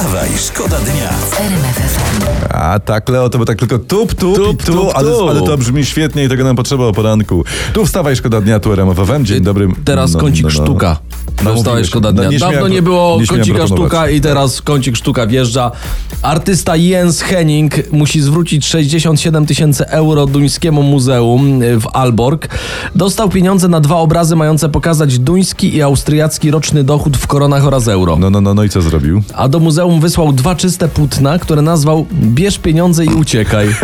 Wstawaj, szkoda dnia. A tak, Leo, to by tak tylko tup, tup, Tup, i tu, tup, ale, tup. ale to brzmi świetnie i tego nam potrzeba o poranku. Tu wstawaj, szkoda dnia, tu RMF FM. Dzień dobry. Teraz kącik sztuka. No, Dostałeś szkoda No, dnia. nie Dawno śmiałem- nie było kącika sztuka i teraz kącik sztuka wjeżdża. Artysta Jens Henning musi zwrócić 67 tysięcy euro duńskiemu muzeum w Alborg. Dostał pieniądze na dwa obrazy mające pokazać duński i austriacki roczny dochód w koronach oraz euro. No, no, no, no i co zrobił? A do muzeum wysłał dwa czyste płótna, które nazwał Bierz pieniądze i uciekaj.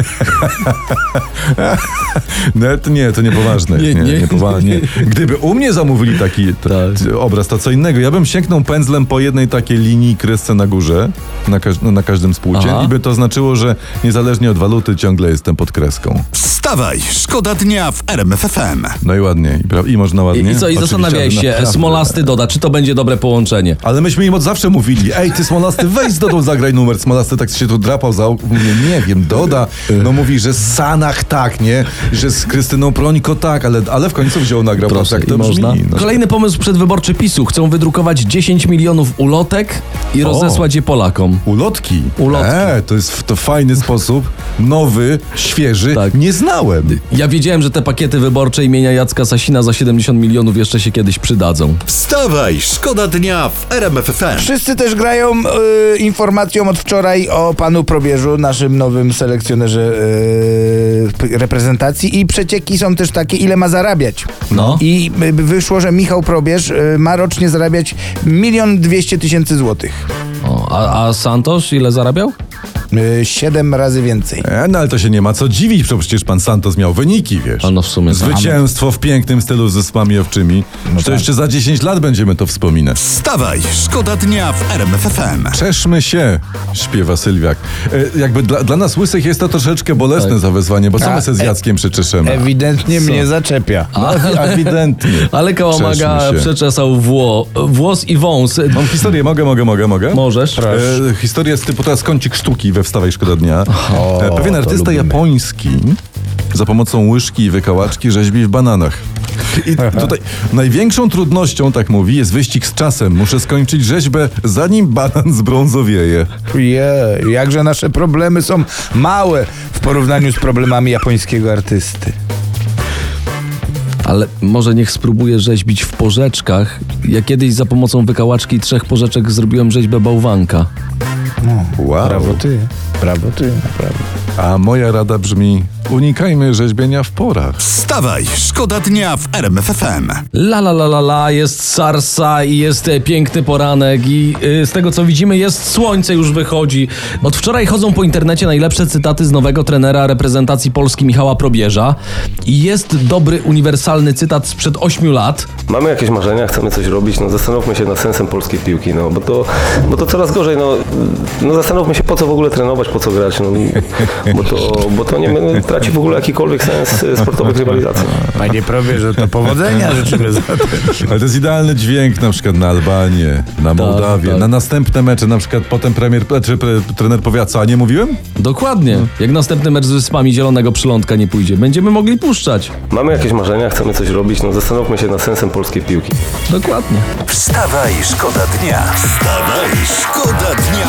No, to nie, to niepoważne. Nie, Nie, nie, nie. niepoważnie. Gdyby u mnie zamówili taki Tak. obraz, to co innego. Ja bym sięgnął pędzlem po jednej takiej linii kresce na górze, na, każ- na każdym spłucie Aha. i by to znaczyło, że niezależnie od waluty ciągle jestem pod kreską. Wstawaj, szkoda dnia w RMF FM. No i ładnie. I, pra- i można ładnie. I, i co, i Oczywiście, zastanawiaj ale się, naprawdę. Smolasty doda, czy to będzie dobre połączenie. Ale myśmy im od zawsze mówili, ej ty Smolasty, weź z Dodą zagraj numer. Smolasty tak się tu drapał za oko. Mówię, nie wiem, Doda, no mówi, że z Sanach tak, nie? Że z Krystyną Prońko tak, ale, ale w końcu wziął, nagrał. Proszę, tak i to można. brzmi. No. Kolejny pomysł przedwyborczy PiSu. Chcą wydrukować 10 milionów ulotek i rozesłać je Polakom. Ulotki. Ulotki. E, to jest to fajny sposób, nowy, świeży. Tak. Nie znałem. Ja wiedziałem, że te pakiety wyborcze imienia Jacka Sasina za 70 milionów jeszcze się kiedyś przydadzą. Wstawaj, szkoda dnia w RMF FM. Wszyscy też grają y, informacją od wczoraj o panu Probierzu, naszym nowym selekcjonerze y, reprezentacji i przecieki są też takie, ile ma zarabiać. No. I y, wyszło, że Michał Probierz y, ma rocznie zarabiać milion dwieście tysięcy złotych. O, a, a Santos ile zarabiał? Y, Siedem razy więcej. E, no ale to się nie ma co dziwić, bo przecież pan Santos miał wyniki, wiesz. A no w sumie tak. Zwycięstwo w pięknym stylu ze spami owczymi. No to jeszcze za 10 lat będziemy to wspominać. Wstawaj, szkoda dnia w RMF FM. Czeszmy się, śpiewa Sylwiak. E, jakby dla, dla nas łysych jest to troszeczkę bolesne Tak. zawezwanie, bo co my se z e- Jackiem przeczeszemy? Ewidentnie mnie zaczepia. No, ewidentnie. Ale Kałamaga przeczesał wło, włos i wąs. Mam historię, mogę, mogę, mogę, mogę? Możesz. E, historia z typu teraz kącik sztuki we Wstawaj Szkoda Dnia. e, pewien artysta japoński za pomocą łyżki i wykałaczki rzeźbi w bananach. I tutaj największą trudnością, tak mówi, jest wyścig z czasem. Muszę skończyć rzeźbę, zanim banan zbrązowieje. Je, jakże nasze problemy są małe w porównaniu z problemami japońskiego artysty. Ale może niech spróbuje rzeźbić w porzeczkach. Ja kiedyś za pomocą wykałaczki trzech porzeczek zrobiłem rzeźbę bałwanka. Wow. Brawo ty, brawo ty, naprawdę. A moja rada brzmi: unikajmy rzeźbienia w porach. Wstawaj, szkoda dnia w RMF FM. La la la la la, jest sarsa i jest e, piękny poranek i y, z tego co widzimy jest słońce już wychodzi. Od wczoraj chodzą po internecie najlepsze cytaty z nowego trenera reprezentacji Polski Michała Probierza i jest dobry uniwersalny cytat sprzed 8 lat. Mamy jakieś marzenia, chcemy coś robić, no zastanówmy się nad sensem polskiej piłki, no bo to, bo to coraz gorzej, no, no zastanówmy się po co w ogóle trenować, po co grać, no bo to, bo to nie no, traci w ogóle jakikolwiek sens sportowych rywalizacji. Panie Probierze, to powodzenia życzymy za tym. Ale to jest idealny dźwięk na przykład na Albanię, na Mołdawię, tak. na następne mecze, na przykład potem premier, czy pre, trener powie, co, a nie mówiłem? Dokładnie. Jak następny mecz z Wyspami Zielonego Przylądka nie pójdzie, będziemy mogli puszczać. Mamy jakieś marzenia, chcemy coś robić, no zastanówmy się nad sensem polskiej piłki. Dokładnie. Wstawaj, szkoda dnia. Wstawaj, szkoda dnia